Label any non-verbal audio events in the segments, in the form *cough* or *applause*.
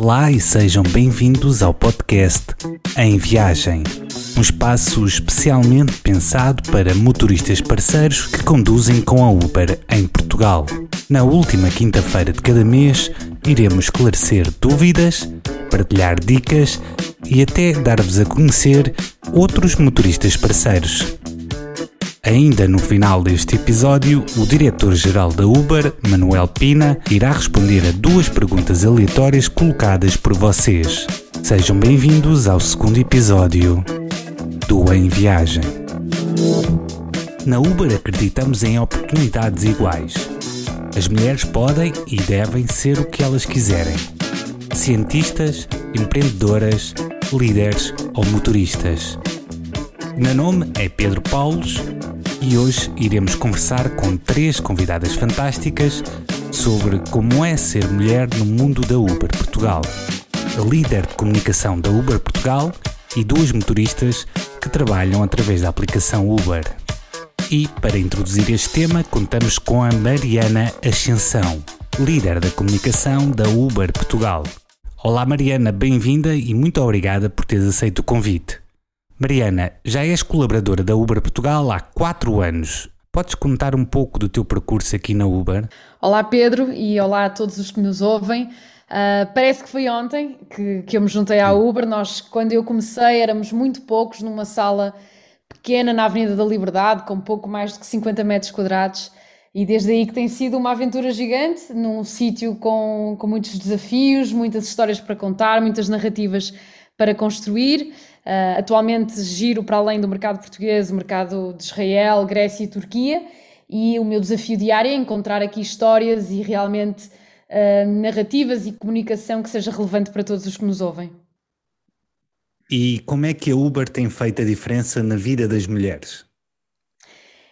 Olá e sejam bem-vindos ao podcast Em Viagem, um espaço especialmente pensado para motoristas parceiros que conduzem com a Uber em Portugal. Na última quinta-feira de cada mês, iremos esclarecer dúvidas, partilhar dicas e até dar-vos a conhecer outros motoristas parceiros. Ainda no final deste episódio, o diretor-geral da Uber, Manuel Pina, irá responder a duas perguntas aleatórias colocadas por vocês. Sejam bem-vindos ao segundo episódio do Em Viagem. Na Uber acreditamos em oportunidades iguais. As mulheres podem e devem ser o que elas quiserem. Cientistas, empreendedoras, líderes ou motoristas. Meu nome é Pedro Paulos e hoje iremos conversar com três convidadas fantásticas sobre como é ser mulher no mundo da Uber Portugal. A líder de comunicação da Uber Portugal e duas motoristas que trabalham através da aplicação Uber. E para introduzir este tema, contamos com a Mariana Ascensão, líder da comunicação da Uber Portugal. Olá Mariana, bem-vinda e muito obrigada por teres aceito o convite. Mariana, já és colaboradora da Uber Portugal há 4 anos. Podes contar um pouco do teu percurso aqui na Uber? Olá Pedro e olá a todos os que nos ouvem. Uh, parece que foi ontem que, que eu me juntei à Uber. Nós, quando eu comecei, éramos muito poucos numa sala pequena na Avenida da Liberdade, com pouco mais de 50 metros quadrados. E desde aí que tem sido uma aventura gigante, num sítio com, com muitos desafios, muitas histórias para contar, muitas narrativas para construir. Uh, atualmente giro para além do mercado português, o mercado de Israel, Grécia e Turquia, e o meu desafio diário é encontrar aqui histórias e realmente uh, narrativas e comunicação que seja relevante para todos os que nos ouvem. E como é que a Uber tem feito a diferença na vida das mulheres?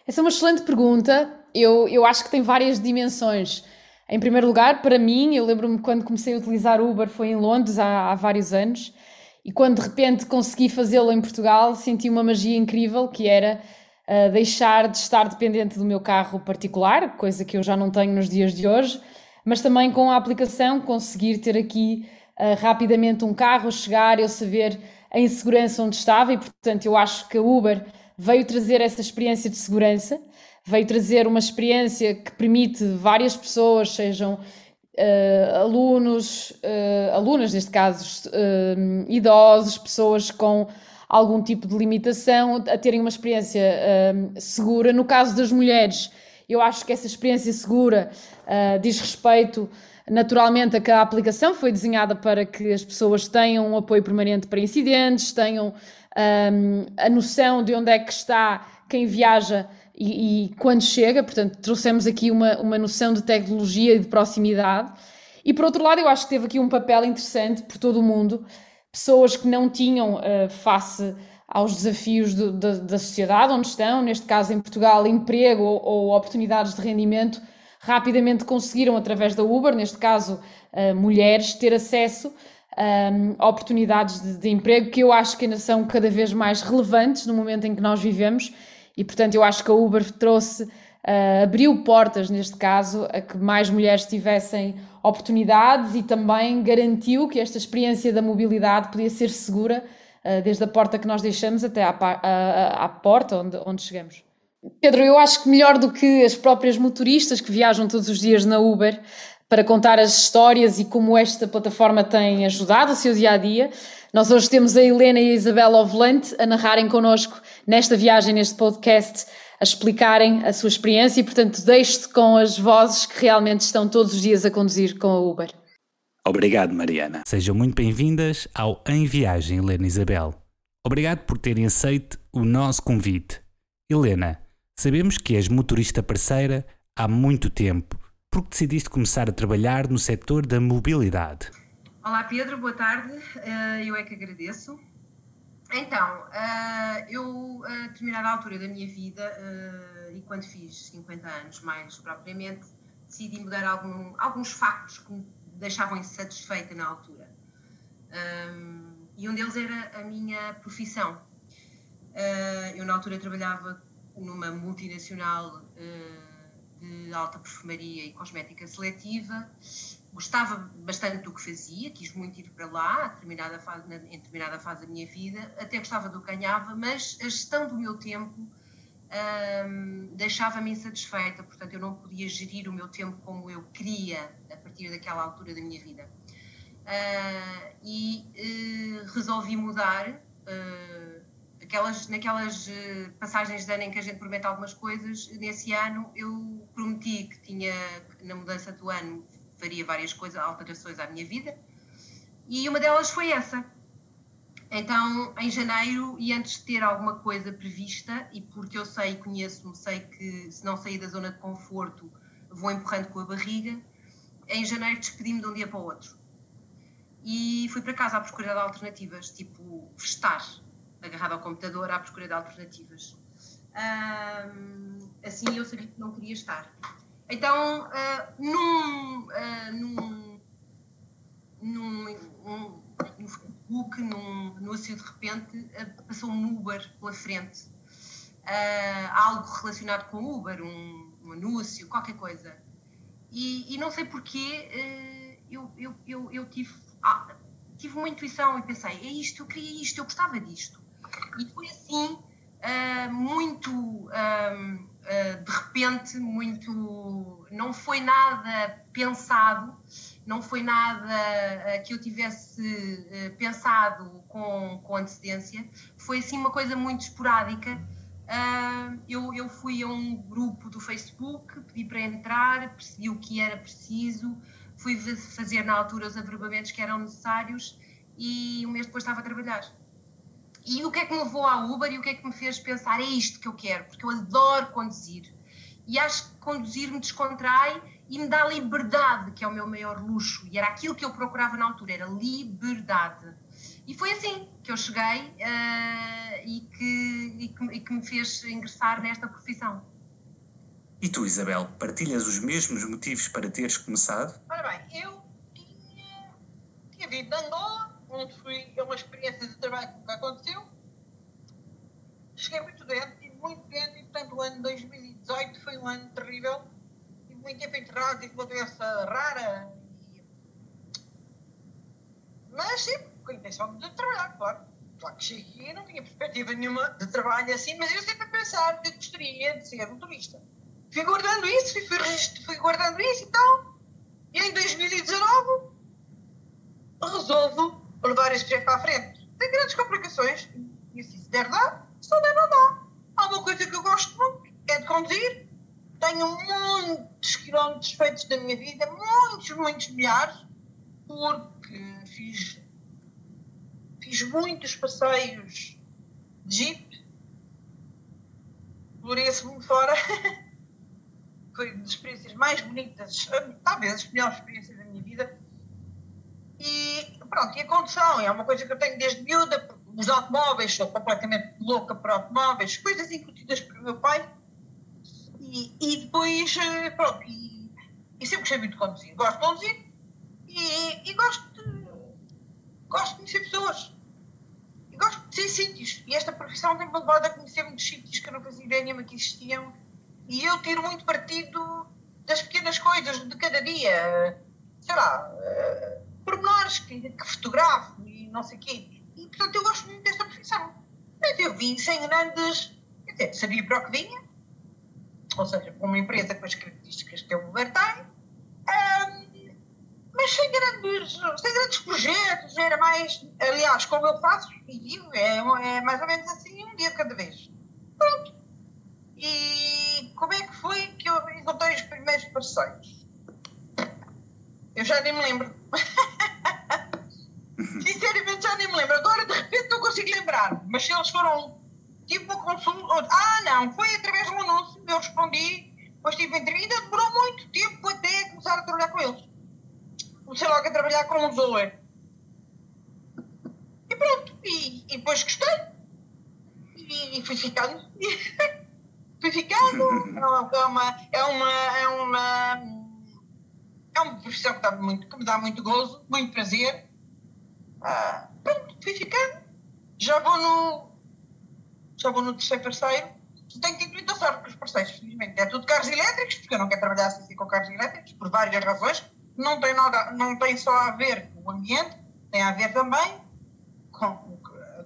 Essa é uma excelente pergunta. Eu, eu acho que tem várias dimensões. Em primeiro lugar, para mim, eu lembro-me quando comecei a utilizar Uber foi em Londres há, há vários anos e quando de repente consegui fazê-lo em Portugal, senti uma magia incrível que era uh, deixar de estar dependente do meu carro particular, coisa que eu já não tenho nos dias de hoje, mas também com a aplicação conseguir ter aqui uh, rapidamente um carro, chegar, eu saber em segurança onde estava. E, portanto, eu acho que a Uber veio trazer essa experiência de segurança, veio trazer uma experiência que permite várias pessoas, sejam uh, alunos, uh, alunas neste caso, uh, idosos, pessoas com algum tipo de limitação, a terem uma experiência segura. No caso das mulheres, eu acho que essa experiência segura diz respeito naturalmente a que a aplicação foi desenhada para que as pessoas tenham um apoio permanente para incidentes, tenham um, a noção de onde é que está quem viaja e, e, quando chega, portanto, trouxemos aqui uma, uma noção de tecnologia e de proximidade. E por outro lado, eu acho que teve aqui um papel interessante por todo o mundo, pessoas que não tinham uh, face aos desafios do, da, da, sociedade onde estão, neste caso em Portugal, emprego ou, ou, oportunidades de rendimento, rapidamente conseguiram, através da Uber, neste caso uh, mulheres, ter acesso um, ehm, a oportunidades de, de emprego que eu acho que ainda são cada vez mais relevantes no momento em que nós vivemos e portanto eu acho que a Uber trouxe, uh, abriu portas neste caso a que mais mulheres tivessem oportunidades e também garantiu que esta experiência da mobilidade podia ser segura uh, desde a porta que nós deixamos até à, à, porta onde, onde chegamos. Pedro, eu acho que melhor do que as próprias motoristas que viajam todos os dias na Uber para contar as histórias e como esta plataforma tem ajudado o seu dia a dia, nós hoje temos a Helena e a Isabela Ovolante a narrarem connosco nesta viagem, neste podcast, a explicarem a sua experiência e, portanto, deixo-te com as vozes que realmente estão todos os dias a conduzir com a Uber. Obrigado, Mariana. Sejam muito bem-vindas ao Em Viagem, Helena e Isabel. Obrigado por terem aceito o nosso convite. Helena, sabemos que és motorista parceira há muito tempo. Por que decidiste começar a trabalhar no setor da mobilidade? Olá Pedro, boa tarde. Eh, eu é que agradeço. Então, uh, eu, a determinada altura da minha vida, uh, e quando fiz 50 anos mais propriamente, decidi mudar algum, alguns factos que me deixavam insatisfeita na altura. E um deles era a minha profissão. Eu, na altura, trabalhava numa multinacional de alta perfumaria e cosmética seletiva gostava bastante do que fazia, quis muito ir para lá, determinada fase, em determinada fase da minha vida, até gostava do que ganhava, mas a gestão do meu tempo um, deixava-me insatisfeita, portanto eu não podia gerir o meu tempo como eu queria a partir daquela altura da minha vida. Uh, e uh, resolvi mudar. Uh, aquelas, naquelas passagens de ano em que a gente promete algumas coisas, nesse ano eu prometi que tinha, na mudança do ano, faria várias coisas, alterações à minha vida, e uma delas foi essa então, em janeiro, e antes de ter alguma coisa prevista, e porque eu sei e conheço-me, sei que se não sair da zona de conforto, vou empurrando com a barriga, em janeiro despedi-me de um dia para o outro. E fui para casa à procura de alternativas, tipo, estar agarrado ao computador à procura de alternativas. Assim eu sabia que não queria estar. Então, uh, num, uh, num, num um, no Facebook, num anúncio de repente, eh, passou um Uber pela frente. Uh, algo relacionado com Uber, um, um anúncio, qualquer coisa. E, e não sei porquê, uh, eu, eu, eu, eu tive, ah, tive uma intuição e pensei: é isto, eu queria isto, eu gostava disto. E foi assim, muito de repente, muito. Não foi nada pensado não foi nada uh, que eu tivesse uh, pensado com, com antecedência, foi assim uma coisa muito esporádica. Uh, eu, eu fui a um grupo do Facebook, pedi para entrar, percebi o que era preciso, fui fazer na altura os agrupamentos que eram necessários e um mês depois estava a trabalhar. E o que é que me levou à Uber e o que é que me fez pensar é isto que eu quero, porque eu adoro conduzir. E acho que conduzir me descontrai e me dá liberdade, que é o meu maior luxo. E era aquilo que eu procurava na altura, era liberdade. E foi assim que eu cheguei uh, e, que, e, que, e que me fez ingressar nesta profissão. E tu, Isabel, partilhas os mesmos motivos para teres começado? Ora bem, eu tinha, tinha vindo de Angola, a uma experiência de trabalho que nunca aconteceu. Cheguei muito doente, muito doente, e portanto o ano 2018 foi um ano terrível muito tempo enterrado, tive uma doença rara. E... Mas sempre com a intenção de trabalhar, claro. Claro que cheguei e não tinha perspectiva nenhuma de trabalho assim, mas eu sempre a pensar que gostaria de ser motorista. Fui guardando isso, fui, fui guardando isso e tal. E em 2019 resolvo levar este projeto para a frente. Tem grandes complicações. E assim, se der dá, se não der não dá. Há uma coisa que eu gosto muito, é de conduzir tenho muitos quilómetros feitos da minha vida, muitos, muitos milhares, porque fiz, fiz muitos passeios de jeep mundo fora. *laughs* Foi das experiências mais bonitas, talvez as melhores experiências da minha vida. E pronto, e a condução é uma coisa que eu tenho desde miúda, os automóveis, sou completamente louca por automóveis, coisas incutidas pelo meu pai e, e depois, eh, pronto, e, e, sempre gostei muito de conduzir. Gosto de conduzir e, e gosto, de, gosto de conhecer pessoas. E gosto de conhecer sítios. E esta profissão tem-me levado a conhecer muitos sítios que eu não fazia ideia nenhuma que existiam. E eu tiro muito partido das pequenas coisas de cada dia. Sei lá, uh, pormenores que, que fotografo e não sei o quê. E, portanto, eu gosto muito desta profissão. Mas eu vim sem grandes. Quer dizer, sabia para o que vinha, ou seja, com uma empresa com as características que o Uber tem, um, mas sem grandes, sem grandes projetos, era mais, aliás, como eu faço e digo, é, é mais ou menos assim, um dia de cada vez. Pronto. E como é que foi que eu encontrei os primeiros parceiros? Eu já nem me lembro. *laughs* Sinceramente já nem me lembro. Agora de repente não consigo lembrar. Mas se eles foram tive uma consulta. Ah, não, foi através de um anúncio, eu respondi, depois tive entrevista, demorou muito tempo até começar a trabalhar com eles. Comecei logo a trabalhar com o Zoe. E pronto, e, e depois gostei. E, e fui ficando. *laughs* fui ficando. *laughs* É uma, é uma, é uma, é uma profissão que, dá muito, que me dá muito gozo, muito prazer. Ah, pronto, fui ficando. Já vou no só vou no terceiro parceiro. Tenho tido muita sorte com os parceiros, felizmente. É tudo carros elétricos, porque eu não quero trabalhar assim com carros elétricos, por várias razões. não tem, nada, não tem só a ver com o ambiente, tem a ver também com,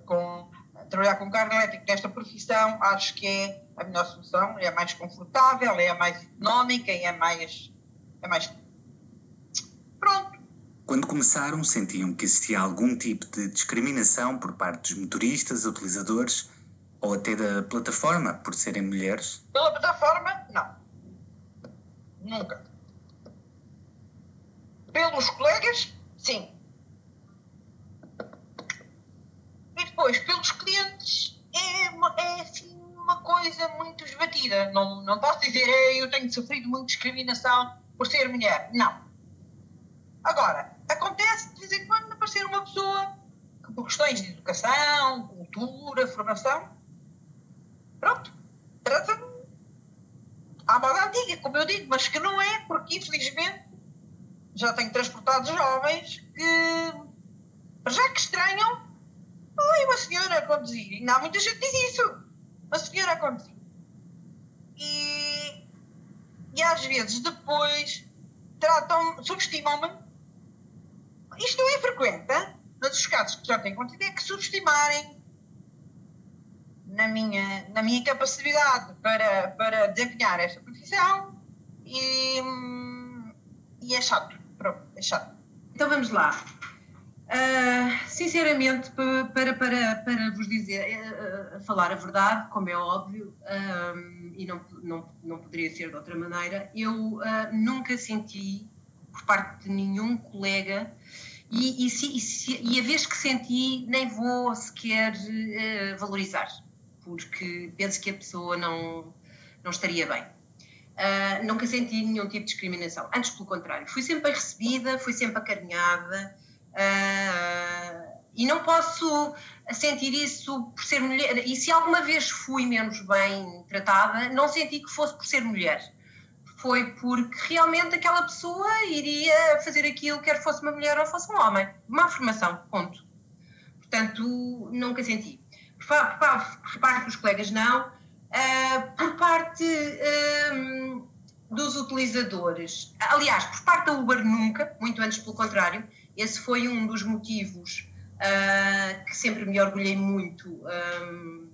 com trabalhar com carro elétrico nesta profissão, acho que é a melhor solução, é a mais confortável, é a mais económica é mais, é mais. Pronto. Quando começaram, sentiam que existia algum tipo de discriminação por parte dos motoristas, utilizadores ou até da plataforma por serem mulheres? Pela plataforma, não. Nunca. Pelos colegas, sim. E depois, pelos clientes, é, é assim uma coisa muito esbatida. Não, não posso dizer, eu tenho sofrido muita discriminação por ser mulher. Não. Agora, acontece de vez em quando aparecer uma pessoa que, por questões de educação, cultura, formação, pronto, trata-me à moda antiga, como eu digo, mas que não é, porque infelizmente já tenho transportado jovens que já que estranham, oi, uma senhora a conduzir. Ainda há muita gente que diz isso. Uma senhora a conduzir. E, e às vezes depois tratam, subestimam-me. Isto não é frequente, mas os casos que já tenho acontecido é que subestimarem na minha, na minha capacidade para, para desempenhar esta profissão e, e é chato. Pronto, é chato. Então vamos lá. Uh, sinceramente, para, para, para vos dizer, uh, falar a verdade, como é óbvio, uh, e não, não, não poderia ser de outra maneira, eu nunca senti, por parte de nenhum colega, e, e, se, e, se, e a vez que senti, nem vou sequer valorizar, porque penso que a pessoa não, não estaria bem. Uh, nunca senti nenhum tipo de discriminação. Antes, pelo contrário, fui sempre bem recebida, fui sempre acarinhada uh, e não posso sentir isso por ser mulher. E se alguma vez fui menos bem tratada, não senti que fosse por ser mulher. Foi porque realmente aquela pessoa iria fazer aquilo, quer fosse uma mulher ou fosse um homem. Uma afirmação, ponto. Portanto, nunca senti. Por parte dos colegas, não Uh, por parte um, dos utilizadores, aliás, por parte da Uber nunca, muito antes pelo contrário, esse foi um dos motivos uh, que sempre me orgulhei muito um,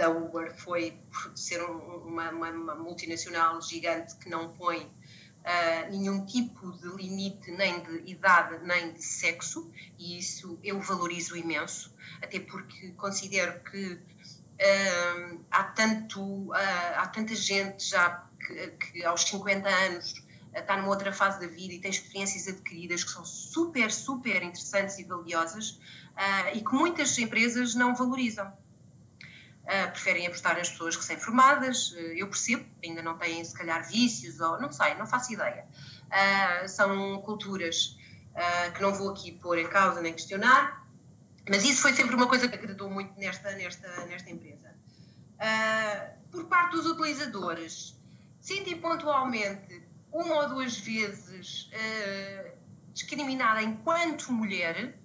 da Uber, foi ser um, uma, uma, uma, multinacional gigante que não põe uh, nenhum tipo de limite nem de idade nem de sexo, e isso eu valorizo imenso, até porque considero que uh, há, tanto, uh, há tanta gente já que, que aos 50 anos uh, está numa outra fase da vida e tem experiências adquiridas que são super, super interessantes e valiosas ah, e que muitas empresas não valorizam. Preferem apostar nas pessoas recém-formadas, eu percebo, ainda não têm se calhar vícios ou não sei, não faço ideia. são culturas que não vou aqui pôr em causa nem questionar, mas isso foi sempre uma coisa que agradou muito nesta, nesta, nesta empresa. Uh, por parte dos utilizadores, senti pontualmente uma ou duas vezes uh, discriminada enquanto mulher.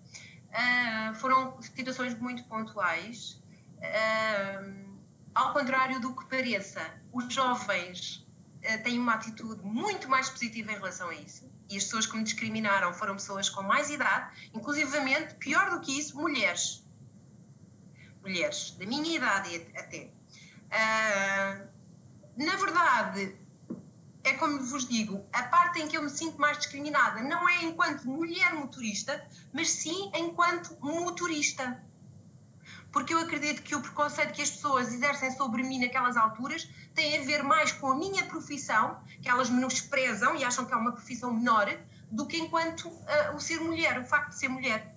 Uh, foram situações muito pontuais. Ao contrário do que pareça, os jovens têm uma atitude muito mais positiva em relação a isso e as pessoas que me discriminaram foram pessoas com mais idade, inclusivamente, pior do que isso, mulheres. Mulheres, da minha idade até. Uh, na verdade, é como vos digo, a parte em que eu me sinto mais discriminada não é enquanto mulher motorista, mas sim enquanto motorista. Porque eu acredito que o preconceito que as pessoas exercem sobre mim naquelas alturas tem a ver mais com a minha profissão, que elas menosprezam e acham que é uma profissão menor, do que enquanto uh, o ser mulher, o facto de ser mulher.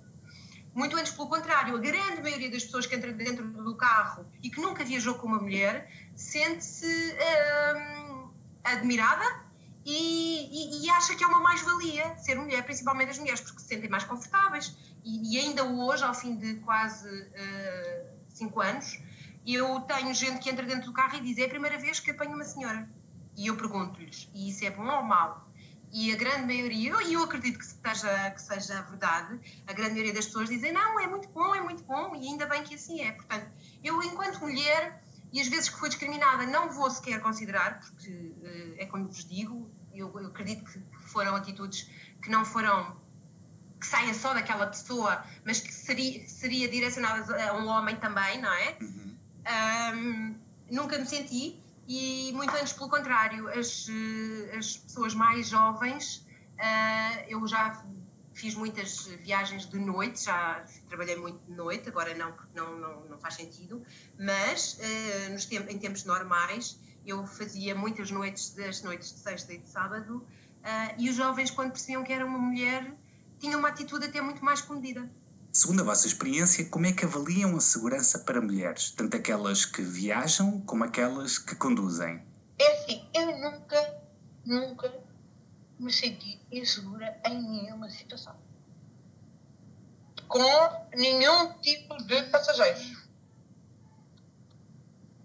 Muito antes, pelo contrário, a grande maioria das pessoas que entram dentro do carro e que nunca viajou com uma mulher sente-se uh, admirada e, e, e, acha que é uma mais-valia ser mulher, principalmente as mulheres, porque se sentem mais confortáveis. E, e ainda hoje, ao fim de quase uh, cinco anos, eu tenho gente que entra dentro do carro e diz: é a primeira vez que apanho uma senhora. E eu pergunto-lhes: e isso é bom ou mau? E a grande maioria, e eu acredito que seja, que seja verdade, a grande maioria das pessoas dizem: não, é muito bom, é muito bom, e ainda bem que assim é. Portanto, eu, enquanto mulher, e as vezes que fui discriminada, não vou sequer considerar, porque uh, é como vos digo, eu, eu acredito que foram atitudes que não foram que saia só daquela pessoa, mas que seria, seria direcionadas a um homem também, não é? Uhum. Um, nunca me senti e muito antes pelo contrário, as, as pessoas mais jovens, uh, eu já fiz muitas viagens de noite, já trabalhei muito de noite, agora não, porque não, não, não faz sentido, mas uh, nos tempos, em tempos normais eu fazia muitas noites, das noites de sexta e de sábado, uh, e os jovens, quando percebiam que era uma mulher, tinham uma atitude até muito mais comedida. Segundo a vossa experiência, como é que avaliam a segurança para mulheres, tanto aquelas que viajam como aquelas que conduzem? É assim, eu nunca, nunca me senti insegura em nenhuma situação. Com nenhum tipo de passageiros.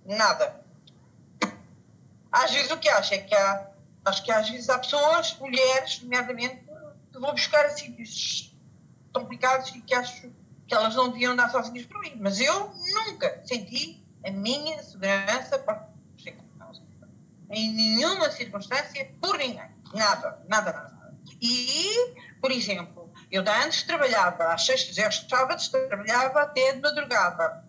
Nada. Às vezes o que acho é que há, acho que às vezes há pessoas, mulheres, nomeadamente, que vão buscar a sítios complicados e que acho que elas não deviam andar sozinhas por mim. Mas eu nunca senti a minha segurança para em nenhuma circunstância por ninguém. Nada, nada, nada. E, por exemplo, eu antes trabalhava às sextas e aos sábados, trabalhava até de madrugada.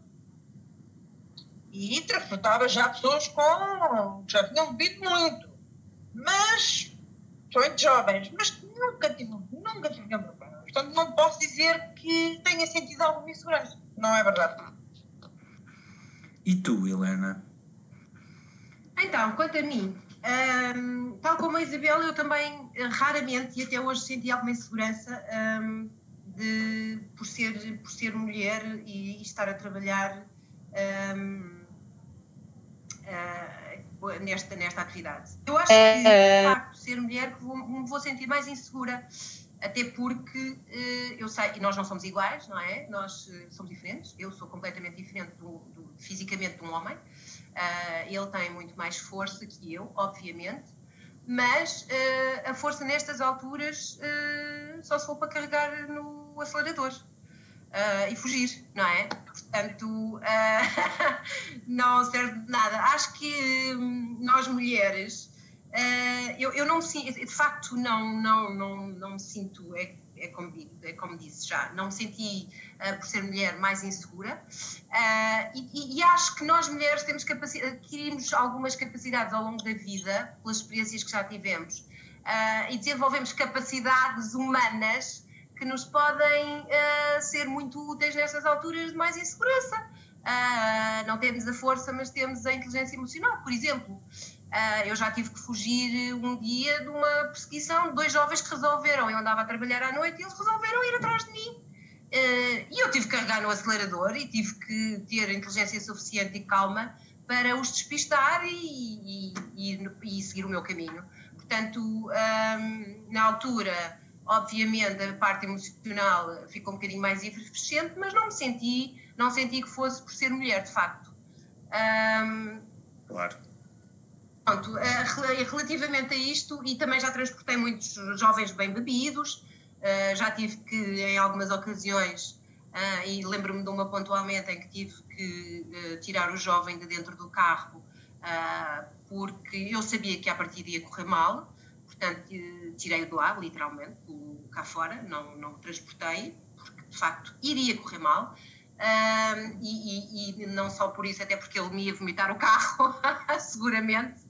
E transportava já pessoas com. já tinham bebido muito. Mas, muito jovens, mas nunca tive, nunca tive nenhum problema. Portanto, não posso dizer que tenha sentido alguma insegurança. Não é verdade. E tu, Helena? Então, quanto a mim, um, tal como a Isabel, eu também eh, raramente e até hoje senti alguma insegurança um, de, por, ser, por ser mulher e, e estar a trabalhar um, uh, nesta, nesta atividade. Eu acho que, de facto, ser mulher vou, me vou sentir mais insegura, até porque uh, eu sei, e nós não somos iguais, não é? Nós uh, somos diferentes, eu sou completamente diferente do, do, fisicamente de um homem. Ele tem muito mais força que eu, obviamente, mas a força nestas alturas só se for para carregar no acelerador e fugir, não é? Portanto, *laughs* não serve de nada. Acho que hum, nós mulheres, eu, eu não me sinto, de facto, não, não, não, não me sinto. É, é como, é como disse já, não me senti, uh, por ser mulher, mais insegura. Uh, e, e, acho que nós mulheres temos adquirimos algumas capacidades ao longo da vida, pelas experiências que já tivemos, uh, e desenvolvemos capacidades humanas que nos podem ser muito úteis nestas alturas de mais insegurança. não temos a força, mas temos a inteligência emocional, por exemplo. Uh, eu já tive que fugir um dia de uma perseguição de dois jovens que resolveram. Eu andava a trabalhar à noite e eles resolveram ir atrás de mim. Uh, e eu tive que carregar no acelerador e tive que ter inteligência suficiente e calma para os despistar e, e, e, e seguir o meu caminho. Portanto, um, na altura, obviamente, a parte emocional ficou um bocadinho mais efervescente, mas não me senti, não senti que fosse por ser mulher, de facto. Um, claro. Pronto, relativamente a isto, e também já transportei muitos jovens bem bebidos, eh, já tive que, em algumas ocasiões, eh, e lembro-me de uma pontualmente em que tive que tirar o jovem de dentro do carro, porque eu sabia que a partida ia correr mal, portanto, tirei-o do ar, literalmente, cá fora, não, não o transportei, porque de facto iria correr mal. Uh, e, e, e, não só por isso, até porque ele me ia vomitar o carro, *laughs* seguramente.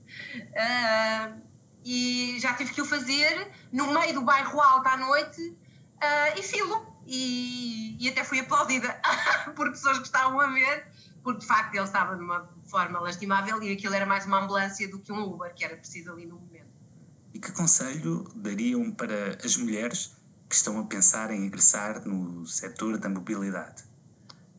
E já tive que o fazer no meio do bairro alto à noite uh, e filo. E, e, até fui aplaudida *laughs* por pessoas que estavam a ver, porque de facto ele estava de uma forma lastimável e aquilo era mais uma ambulância do que um Uber, que era preciso ali no momento. E que conselho dariam para as mulheres que estão a pensar em ingressar no setor da mobilidade?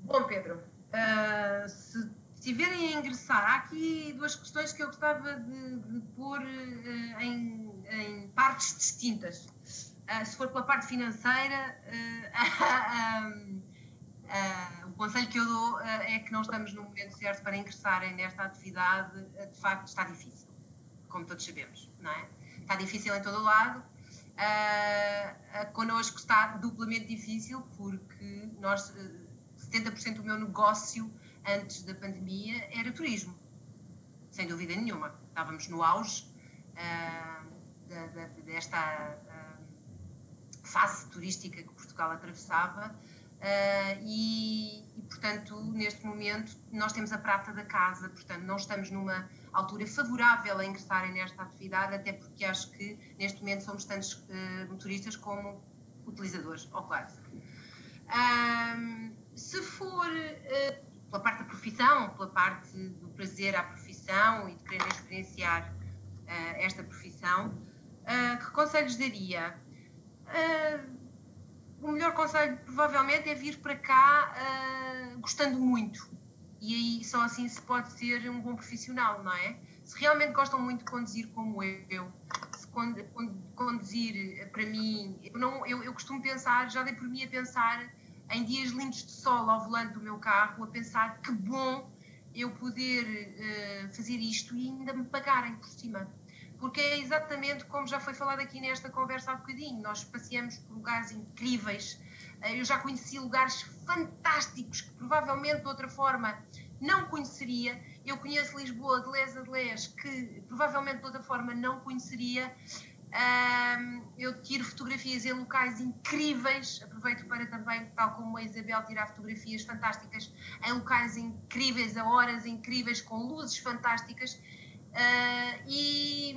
Bom, Pedro, uh, se estiverem a ingressar, há aqui duas questões que eu gostava de, de pôr uh, em, em, partes distintas. Uh, se for pela parte financeira, *laughs* o conselho que eu dou é que não estamos no momento certo para ingressarem nesta atividade, de facto está difícil, como todos sabemos, não é? Está difícil em todo o lado. Uh, connosco está duplamente difícil porque nós 70% do meu negócio antes da pandemia era turismo, sem dúvida nenhuma. Estávamos no auge da, da, desta fase turística que Portugal atravessava. Uh, e, e, portanto, neste momento, nós temos a prata da casa, portanto, não estamos numa altura favorável a ingressarem nesta atividade, até porque acho que neste momento somos tantos uh, motoristas como utilizadores, ou quase. Um, se for uh, pela parte da profissão, pela parte do prazer à profissão e de querer experienciar uh, esta profissão, que conselhos daria? o melhor conselho provavelmente é vir para cá gostando muito e aí só assim se pode ser um bom profissional, não é? Se realmente gostam muito de conduzir como eu, se conduzir eh, para mim, eu, não, eu, eu costumo pensar, já dei por mim a pensar em dias lindos de sol ao volante do meu carro, a pensar que bom eu poder uh, fazer isto e ainda me pagarem por cima. Porque é exatamente como já foi falado aqui nesta conversa há bocadinho. Nós passeamos por lugares incríveis, eu já conheci lugares fantásticos que provavelmente de outra forma não conheceria. Eu conheço Lisboa de les a de les, que provavelmente de outra forma não conheceria. eu tiro fotografias em locais incríveis, aproveito para também, tal como a Isabel, tirar fotografias fantásticas em locais incríveis, a horas incríveis, com luzes fantásticas. Ah, e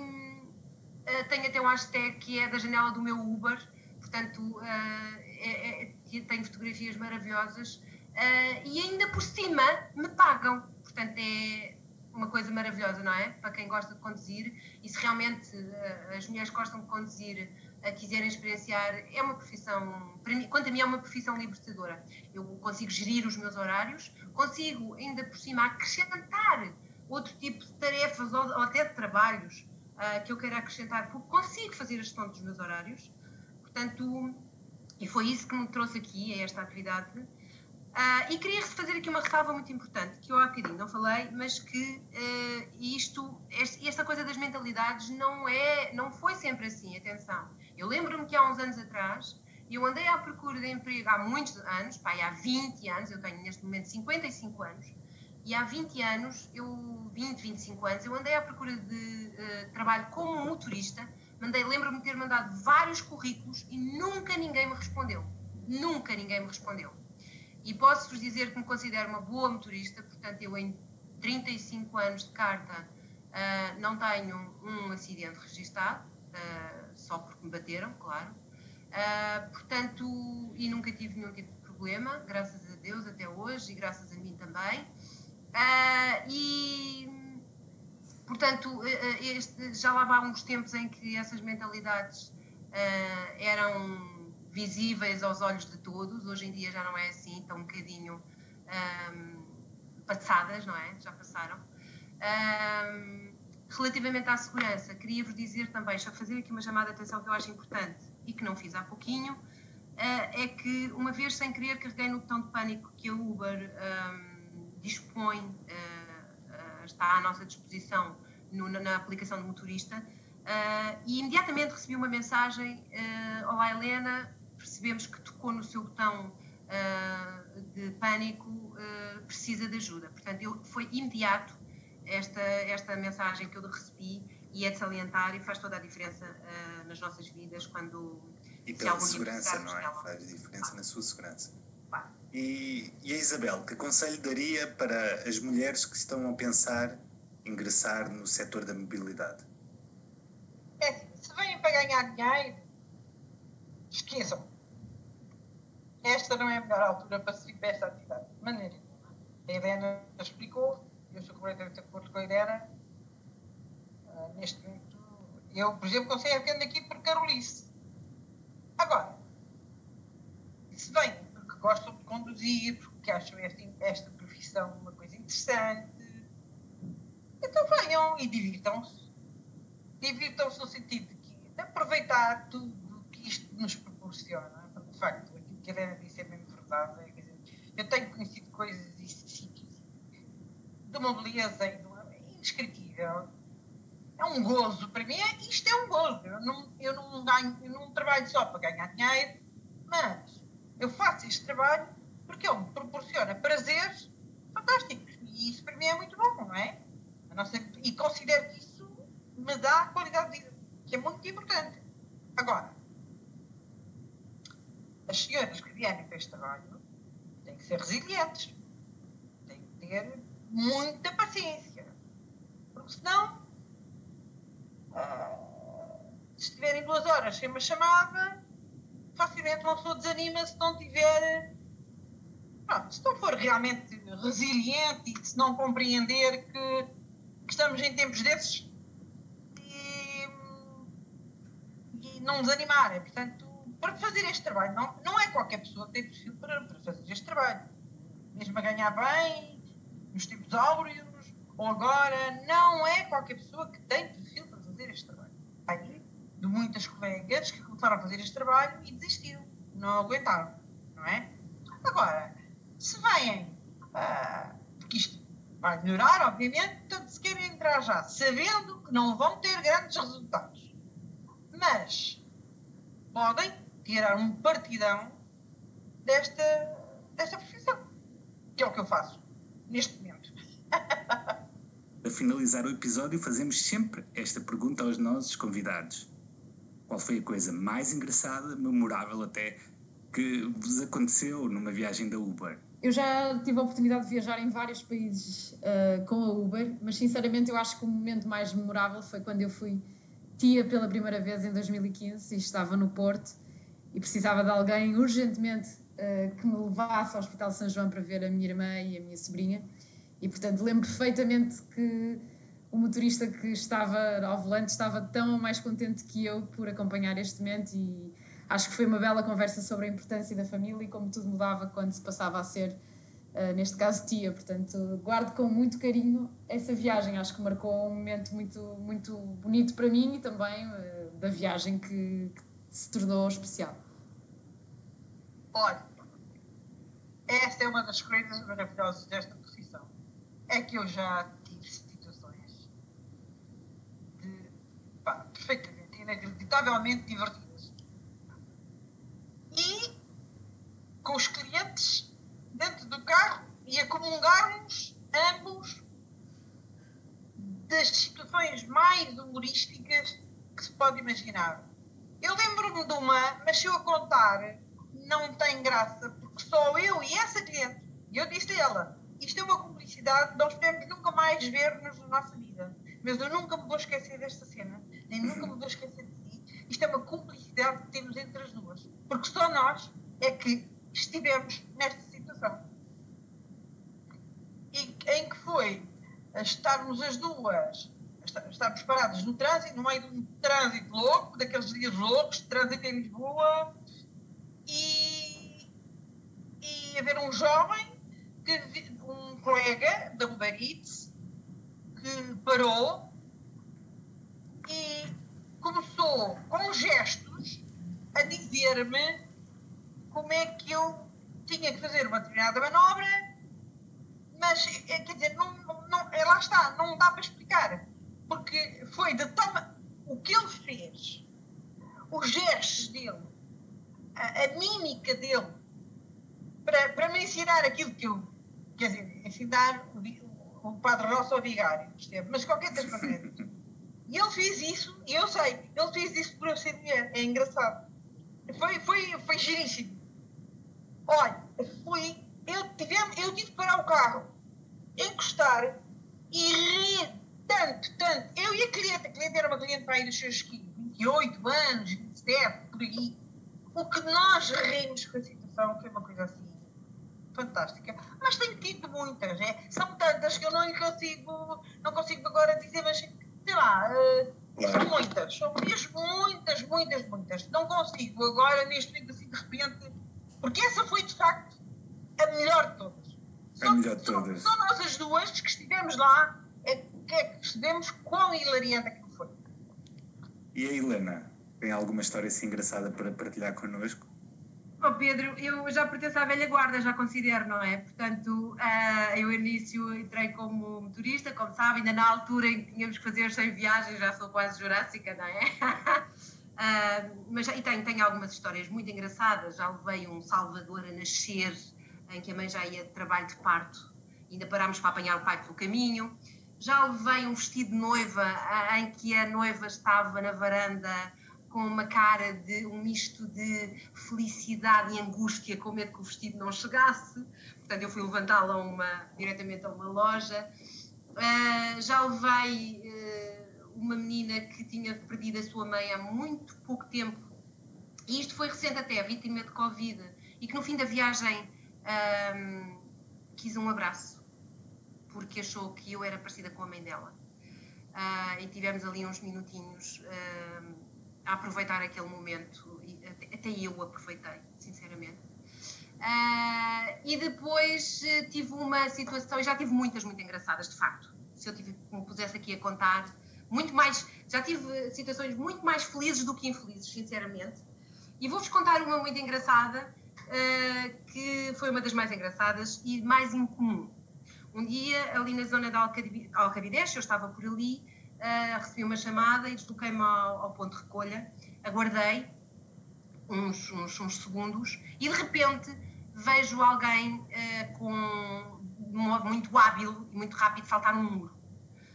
ah, tenho até um hashtag que é da janela do meu Uber, portanto, ah, é, é, tenho fotografias maravilhosas uh, e ainda por cima me pagam. Portanto, é uma coisa maravilhosa, não é? Para quem gosta de conduzir e se realmente uh, as mulheres gostam de conduzir, uh, quiserem experienciar, é uma profissão, para mim, quanto a mim, é uma profissão libertadora. Eu consigo gerir os meus horários, consigo ainda por cima acrescentar outro tipo de tarefas ou, ou até de trabalhos uh, que eu queira acrescentar, porque consigo fazer a gestão dos meus horários. Portanto, e foi isso que me trouxe aqui, a esta atividade. Uh, e queria fazer aqui uma ressalva muito importante, que eu há bocadinho não falei, mas que uh, isto, esta coisa das mentalidades não, é, não foi sempre assim, atenção. Eu lembro-me que há uns anos atrás, eu andei à procura de emprego há muitos anos, pá, há 20 anos, eu tenho neste momento 55 anos, e há 20 anos, eu, 20, 25 anos, eu andei à procura de uh, trabalho como motorista, Mandei, lembro-me de ter mandado vários currículos e nunca ninguém me respondeu. Nunca ninguém me respondeu. E posso-vos dizer que me considero uma boa motorista, portanto, eu em 35 anos de carta uh, não tenho um acidente registado, uh, só porque me bateram, claro. Uh, portanto, e nunca tive nenhum tipo de problema, graças a Deus até hoje e graças a mim também. e Portanto, eh, eh, este, já lá há uns tempos em que essas mentalidades uh, eram visíveis aos olhos de todos, hoje em dia já não é assim, estão um bocadinho um, ehm, passadas, não é? Já passaram. Um, ehm, relativamente à segurança, queria-vos dizer também, só fazer aqui uma chamada de atenção que eu acho importante e que não fiz há pouquinho, uh, é que uma vez sem querer carreguei no botão de pânico que a Uber ehm, dispõe. Uh, está à nossa disposição no, na aplicação do motorista. Uh, e imediatamente recebi uma mensagem: uh, Olá Helena, percebemos que tocou no seu botão uh, de pânico, precisa de ajuda. Portanto, eu, foi imediato esta, esta mensagem que eu recebi e é de salientar e faz toda a diferença nas nossas vidas quando. E pela segurança, não é? Faz diferença na sua segurança. E, e a Isabel, que conselho daria para as mulheres que estão a pensar ingressar no setor da mobilidade? É, se vêm para ganhar dinheiro, esqueçam. Esta não é a melhor altura para seguir para esta atividade. De maneira A Helena explicou, eu sou completamente de acordo com a Helena. Uh, neste momento, eu, por exemplo, consigo aprender aqui por Carolice. Agora, se vem gostam de conduzir, porque acham esta, esta profissão uma coisa interessante. Então venham e divirtam-se. Divirtam-se no sentido de, que, de aproveitar tudo que isto nos proporciona. De facto, aquilo que a Helena disse é mesmo verdade. É, dizer, eu tenho conhecido coisas e sítios de uma beleza e de uma, indescritível. É um gozo. Para mim, é, isto é um gozo. Eu não, eu não, ganho, eu não trabalho só para ganhar dinheiro, mas eu faço este trabalho porque ele me proporciona prazeres fantásticos. E isso para mim é muito bom, não é? Nossa, e considero que isso me dá qualidade de vida. que é muito importante. Agora, as senhoras que vierem para este trabalho têm que ser resilientes, têm que ter muita paciência, porque senão, uh, se estiverem duas horas sem uma chamada, facilmente uma pessoa desanima se não tiver. Pronto, se não for realmente resiliente e se não compreender que, que estamos em tempos desses e, e não desanimar. Portanto, para fazer este trabalho, não, não é qualquer pessoa que tem perfil para, para fazer este trabalho. Mesmo a ganhar bem, nos tempos áureos, ou agora, não é qualquer pessoa que tem perfil para fazer este trabalho. De muitas colegas que começaram a fazer este trabalho e desistiram, não aguentaram, não é? Agora, se vêm, uh, porque isto vai melhorar, obviamente, portanto, se querem entrar já sabendo que não vão ter grandes resultados, mas podem tirar um partidão desta, desta profissão, que é o que eu faço neste momento. *laughs* A finalizar o episódio, fazemos sempre esta pergunta aos nossos convidados. Qual foi a coisa mais engraçada, memorável até, que vos aconteceu numa viagem da Uber? Eu já tive a oportunidade de viajar em vários países uh, com a Uber, mas sinceramente eu acho que o momento mais memorável foi quando eu fui tia pela primeira vez em 2015 e estava no Porto e precisava de alguém urgentemente uh, que me levasse ao Hospital São João para ver a minha irmã e a minha sobrinha. E portanto lembro perfeitamente que o motorista que estava ao volante estava tão mais contente que eu por acompanhar este momento e acho que foi uma bela conversa sobre a importância da família e como tudo mudava quando se passava a ser, uh, neste caso, tia. Portanto, guardo com muito carinho essa viagem. Acho que marcou um momento muito, muito bonito para mim e também uh, da viagem que, que se tornou especial. Olha, esta é uma das coisas maravilhosas desta profissão. É que eu já pá, perfeitamente, inacreditavelmente divertidas. E com os clientes dentro do carro e a comungarmos ambos das situações mais humorísticas que se pode imaginar. Eu lembro-me de uma, mas se eu a contar, não tem graça, porque só eu e essa cliente, e eu disse a ela, isto é uma publicidade, nós podemos nunca mais ver-nos na nossa vida. Mas eu nunca me vou esquecer desta cena nem nunca me vou esquecer de ti. Isto é uma cumplicidade que temos entre as duas. Porque só nós é que estivemos nesta situação. E em que foi estarmos as duas, estarmos paradas no trânsito, no meio de um trânsito louco, daqueles dias loucos, trânsito em Lisboa, e, e haver um jovem, que, um colega da Uber Eats, que parou e começou com gestos a dizer-me como é que eu tinha que fazer uma determinada manobra, mas é, quer dizer, não, não, é, lá está, não dá para explicar, porque foi de tal o que ele fez, os gestos dele, a, a mímica dele, para, para me ensinar aquilo que eu, quer dizer, ensinar o, o Padre Rosso ao vigário, mas qualquer das *laughs* maneiras. E ele fez isso, e eu sei, ele fez isso por eu ser mulher. É engraçado. Foi, foi, foi giríssimo. Olha, fui. Eu, tivemos, eu tive que parar o carro, encostar e rir tanto, tanto. Eu e a cliente, a cliente era uma cliente para aí dos seus 28 anos, 27, por aí. O que nós rimos com a situação, é uma coisa assim fantástica. Mas tenho tido muitas, é? são tantas que eu não consigo, não consigo agora dizer, mas sei lá, uh, são muitas, são mesmo muitas, muitas, muitas. Não consigo agora, neste momento, assim, de repente, porque essa foi de facto a melhor de todas. A melhor de todas. Só, só nós as duas que estivemos lá é que é que percebemos quão hilariante aquilo foi. E a Helena, tem alguma história assim engraçada para partilhar connosco? Oh Pedro, eu já pertenço à velha guarda, já considero, não é? Portanto, uh, eu início entrei como motorista, como sabe, ainda na altura em que tínhamos que fazer 100 viagens, já sou quase jurássica, não é? uh, *laughs* mas e tenho, tenho algumas histórias muito engraçadas. Já levei um Salvador a nascer, em que a mãe já ia de trabalho de parto, ainda parámos para apanhar o pai pelo caminho. já levei um vestido de noiva em que a noiva estava na varanda com uma cara de um misto de felicidade e angústia, com medo que o vestido não chegasse. Portanto, eu fui levantá-la uma, diretamente a uma loja. Uh, já levei uh, uma menina que tinha perdido a sua mãe há muito pouco tempo, e isto foi recente até, vítima de Covid, e que no fim da viagem uh, quis um abraço, porque achou que eu era parecida com a mãe dela. e tivemos ali uns minutinhos a aproveitar aquele momento, até, eu aproveitei, sinceramente. Uh, e depois uh, tive uma situação, já tive muitas muito engraçadas, de facto. Se eu tive, me pusesse aqui a contar, muito mais, já tive situações muito mais felizes do que infelizes, sinceramente. E vou-vos contar uma muito engraçada, uh, que foi uma das mais engraçadas e mais incomum. Um dia, ali na zona da Alcabidez, eu estava por ali, recebi uma chamada e desloquei-me ao, ao ponto de recolha, aguardei uns, uns, uns segundos e de repente vejo alguém uh, com modo muito hábil e muito rápido saltar um muro.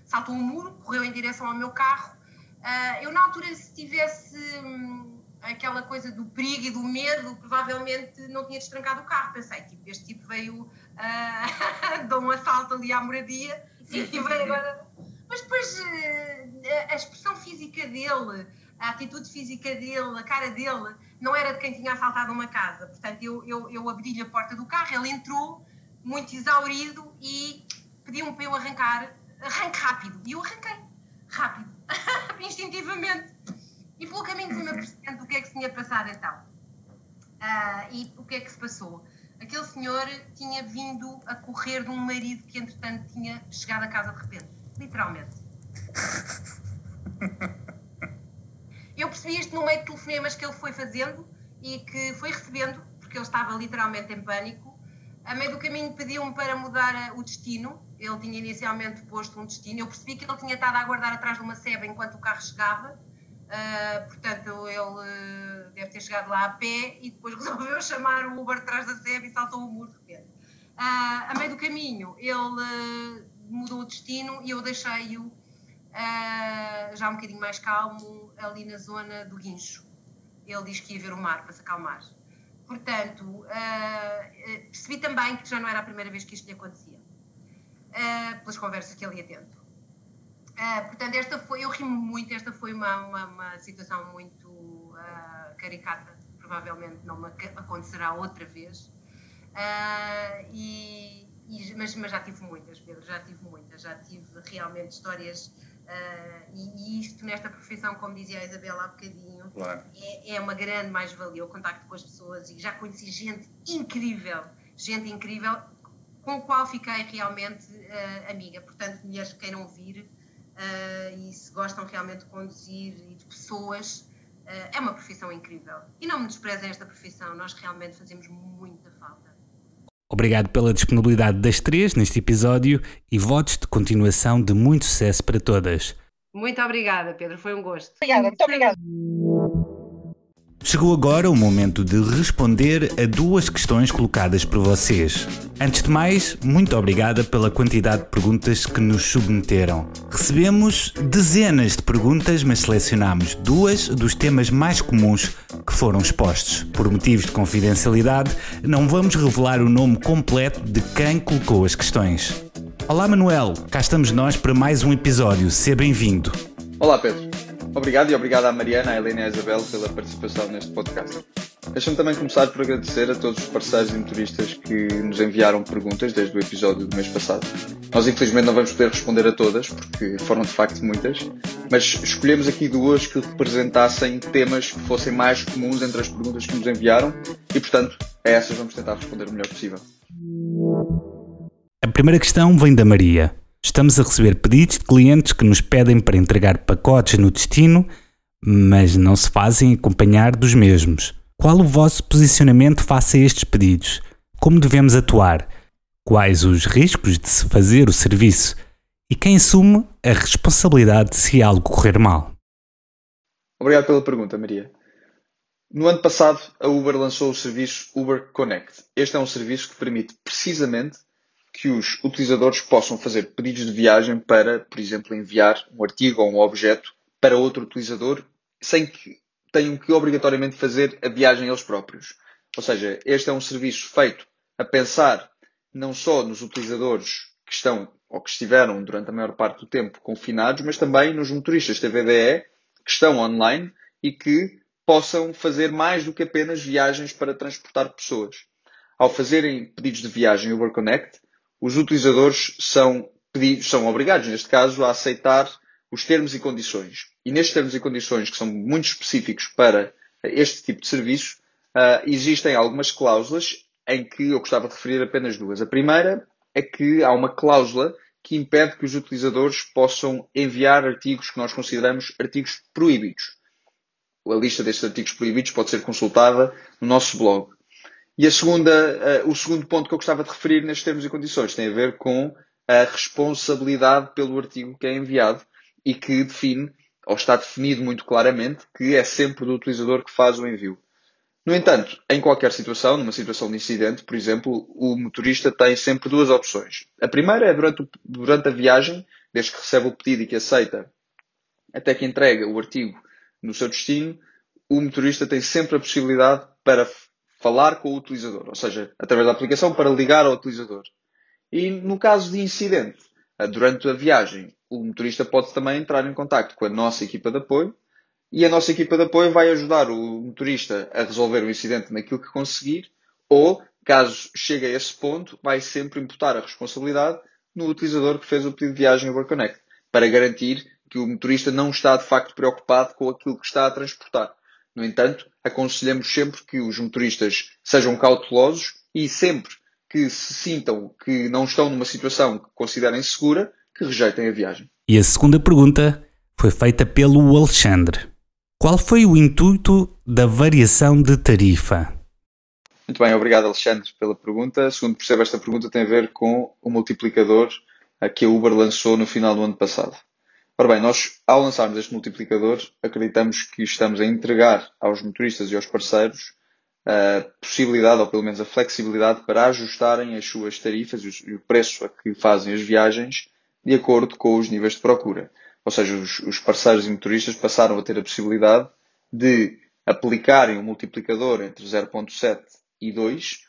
Saltou um muro, correu em direção ao meu carro. Uh, eu, na altura, se tivesse hum, aquela coisa do perigo e do medo, provavelmente não tinha destrancado o carro. Pensei, tipo, este tipo veio *laughs* uh, dar um assalto ali à moradia e veio agora. Mas depois a expressão física dele, a atitude física dele, a cara dele, não era de quem tinha assaltado uma casa. Portanto, eu, eu, eu abri-lhe a porta do carro, ele entrou, muito exaurido, e pediu-me para eu arrancar. Arranque rápido. E eu arranquei. Rápido. *laughs* Instintivamente. E pelo caminho fui-me apercebendo o que é que se tinha passado então. Uh, e o que é que se passou? Aquele senhor tinha vindo a correr de um marido que, entretanto, tinha chegado a casa de repente. Literalmente. Eu percebi isto no meio de telefonemas que ele foi fazendo e que foi recebendo, porque ele estava literalmente em pânico. A meio do caminho pediu-me para mudar o destino. Ele tinha inicialmente posto um destino. Eu percebi que ele tinha estado a aguardar atrás de uma seba enquanto o carro chegava. Uh, portanto, ele uh, deve ter chegado lá a pé e depois *laughs* resolveu chamar o Uber atrás da seba e saltou o muro de repente. Uh, a meio do caminho, ele mudou o destino e eu deixei-o uh, já um bocadinho mais calmo, ali na zona do Guincho. Ele diz que ia ver o mar para se acalmar. Portanto, uh, percebi também que já não era a primeira vez que isto lhe acontecia, uh, pelas conversas que ele ia tendo. Uh, portanto, esta foi, eu rimo muito, esta foi uma, uma, uma situação muito caricata, provavelmente não me acontecerá outra vez. E, e, mas, mas já tive muitas, Pedro, já tive muitas, já tive realmente histórias Uh, e, e, isto nesta profissão, como dizia a Isabela há bocadinho, claro. é, é, uma grande mais-valia o contacto com as pessoas e já conheci gente incrível, gente incrível com o qual fiquei realmente uh, amiga. Portanto, mulheres que queiram ouvir uh, e se gostam realmente de conduzir e de pessoas, é uma profissão incrível. E não me desprezem esta profissão, nós realmente fazemos muita falta. Obrigado pela disponibilidade das três neste episódio e votos de continuação de muito sucesso para todas. Muito obrigada, Pedro, foi um gosto. Obrigada, muito obrigada. Chegou agora o momento de responder a duas questões colocadas por vocês. Antes de mais, muito obrigada pela quantidade de perguntas que nos submeteram. Recebemos dezenas de perguntas, mas selecionámos duas dos temas mais comuns que foram expostos. Por motivos de confidencialidade, não vamos revelar o nome completo de quem colocou as questões. Olá Manuel, cá estamos nós para mais um episódio. Seja bem-vindo. Olá Pedro. Obrigado e obrigado à Mariana, à Helena e à Isabel pela participação neste podcast. Deixa-me também começar por agradecer a todos os parceiros e motoristas que nos enviaram perguntas desde o episódio do mês passado. Nós, infelizmente, não vamos poder responder a todas, porque foram de facto muitas, mas escolhemos aqui duas que representassem temas que fossem mais comuns entre as perguntas que nos enviaram e, portanto, a essas vamos tentar responder o melhor possível. A primeira questão vem da Maria. Estamos a receber pedidos de clientes que nos pedem para entregar pacotes no destino, mas não se fazem acompanhar dos mesmos. Qual o vosso posicionamento face a estes pedidos? Como devemos atuar? Quais os riscos de se fazer o serviço? E quem assume a responsabilidade se algo correr mal? Obrigado pela pergunta, Maria. No ano passado, a Uber lançou o serviço Uber Connect. Este é um serviço que permite precisamente que os utilizadores possam fazer pedidos de viagem para, por exemplo, enviar um artigo ou um objeto para outro utilizador sem que tenham que obrigatoriamente fazer a viagem eles próprios. Ou seja, este é um serviço feito a pensar não só nos utilizadores que estão ou que estiveram durante a maior parte do tempo confinados, mas também nos motoristas TVDE que estão online e que possam fazer mais do que apenas viagens para transportar pessoas. Ao fazerem pedidos de viagem Uber Connect, os utilizadores são, pedidos, são obrigados, neste caso, a aceitar os termos e condições. E nestes termos e condições, que são muito específicos para este tipo de serviço, uh, existem algumas cláusulas em que eu gostava de referir apenas duas. A primeira é que há uma cláusula que impede que os utilizadores possam enviar artigos que nós consideramos artigos proibidos. A lista destes artigos proibidos pode ser consultada no nosso blog. E a segunda, uh, o segundo ponto que eu gostava de referir nestes termos e condições tem a ver com a responsabilidade pelo artigo que é enviado e que define, ou está definido muito claramente, que é sempre do utilizador que faz o envio. No entanto, em qualquer situação, numa situação de incidente, por exemplo, o motorista tem sempre duas opções. A primeira é durante, o, durante a viagem, desde que recebe o pedido e que aceita, até que entrega o artigo no seu destino, o motorista tem sempre a possibilidade para falar com o utilizador, ou seja, através da aplicação para ligar ao utilizador. E no caso de incidente, durante a viagem, o motorista pode também entrar em contato com a nossa equipa de apoio e a nossa equipa de apoio vai ajudar o motorista a resolver o incidente naquilo que conseguir, ou, caso chegue a esse ponto, vai sempre imputar a responsabilidade no utilizador que fez o pedido de viagem Uber Connect, para garantir que o motorista não está de facto preocupado com aquilo que está a transportar. No entanto, aconselhamos sempre que os motoristas sejam cautelosos e sempre que se sintam que não estão numa situação que considerem segura, que rejeitem a viagem. E a segunda pergunta foi feita pelo Alexandre. Qual foi o intuito da variação de tarifa? Muito bem, obrigado Alexandre pela pergunta. Segundo percebo, esta pergunta tem a ver com o multiplicador que a Uber lançou no final do ano passado. Ora bem, nós, ao lançarmos este multiplicador, acreditamos que estamos a entregar aos motoristas e aos parceiros a possibilidade, ou pelo menos a flexibilidade, para ajustarem as suas tarifas e o preço a que fazem as viagens de acordo com os níveis de procura. Ou seja, os, os parceiros e motoristas passaram a ter a possibilidade de aplicarem um multiplicador entre 0.7 e 2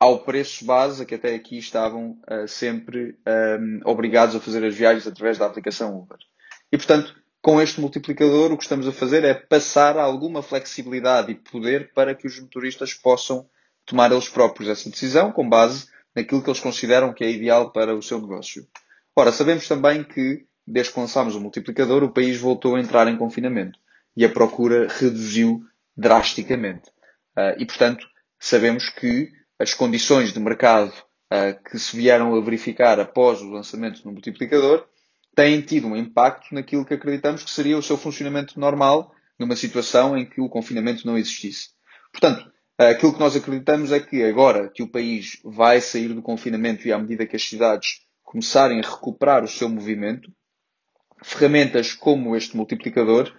ao preço base a que até aqui estavam uh, sempre um, obrigados a fazer as viagens através da aplicação Uber. E, portanto, com este multiplicador, o que estamos a fazer é passar alguma flexibilidade e poder para que os motoristas possam tomar eles próprios essa decisão com base naquilo que eles consideram que é ideal para o seu negócio. Ora, sabemos também que desde que lançámos o multiplicador, o país voltou a entrar em confinamento e a procura reduziu drasticamente. Uh, e, portanto, sabemos que as condições de mercado uh, que se vieram a verificar após o lançamento do multiplicador têm tido um impacto naquilo que acreditamos que seria o seu funcionamento normal numa situação em que o confinamento não existisse. Portanto, aquilo que nós acreditamos é que agora que o país vai sair do confinamento e à medida que as cidades começarem a recuperar o seu movimento, ferramentas como este multiplicador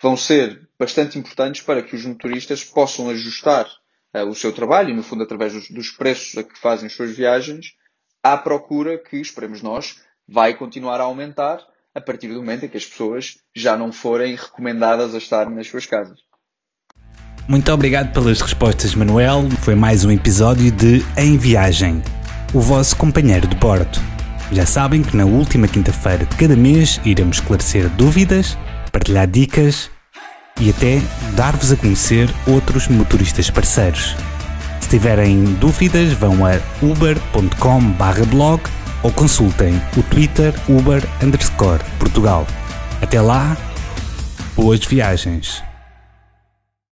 vão ser bastante importantes para que os motoristas possam ajustar uh, o seu trabalho, e no fundo através dos, dos, preços a que fazem as suas viagens, à procura que, esperemos nós, vai continuar a aumentar a partir do momento em que as pessoas já não forem recomendadas a estar nas suas casas. Muito obrigado pelas respostas, Manuel. Foi mais um episódio de Em Viagem, o vosso companheiro de bordo. Já sabem que na última quinta-feira de cada mês iremos esclarecer dúvidas, partilhar dicas e até dar-vos a conhecer outros motoristas parceiros. Se tiverem dúvidas, vão a uber.com/blog ou consultem o Twitter Uber Portugal. Até lá, boas viagens!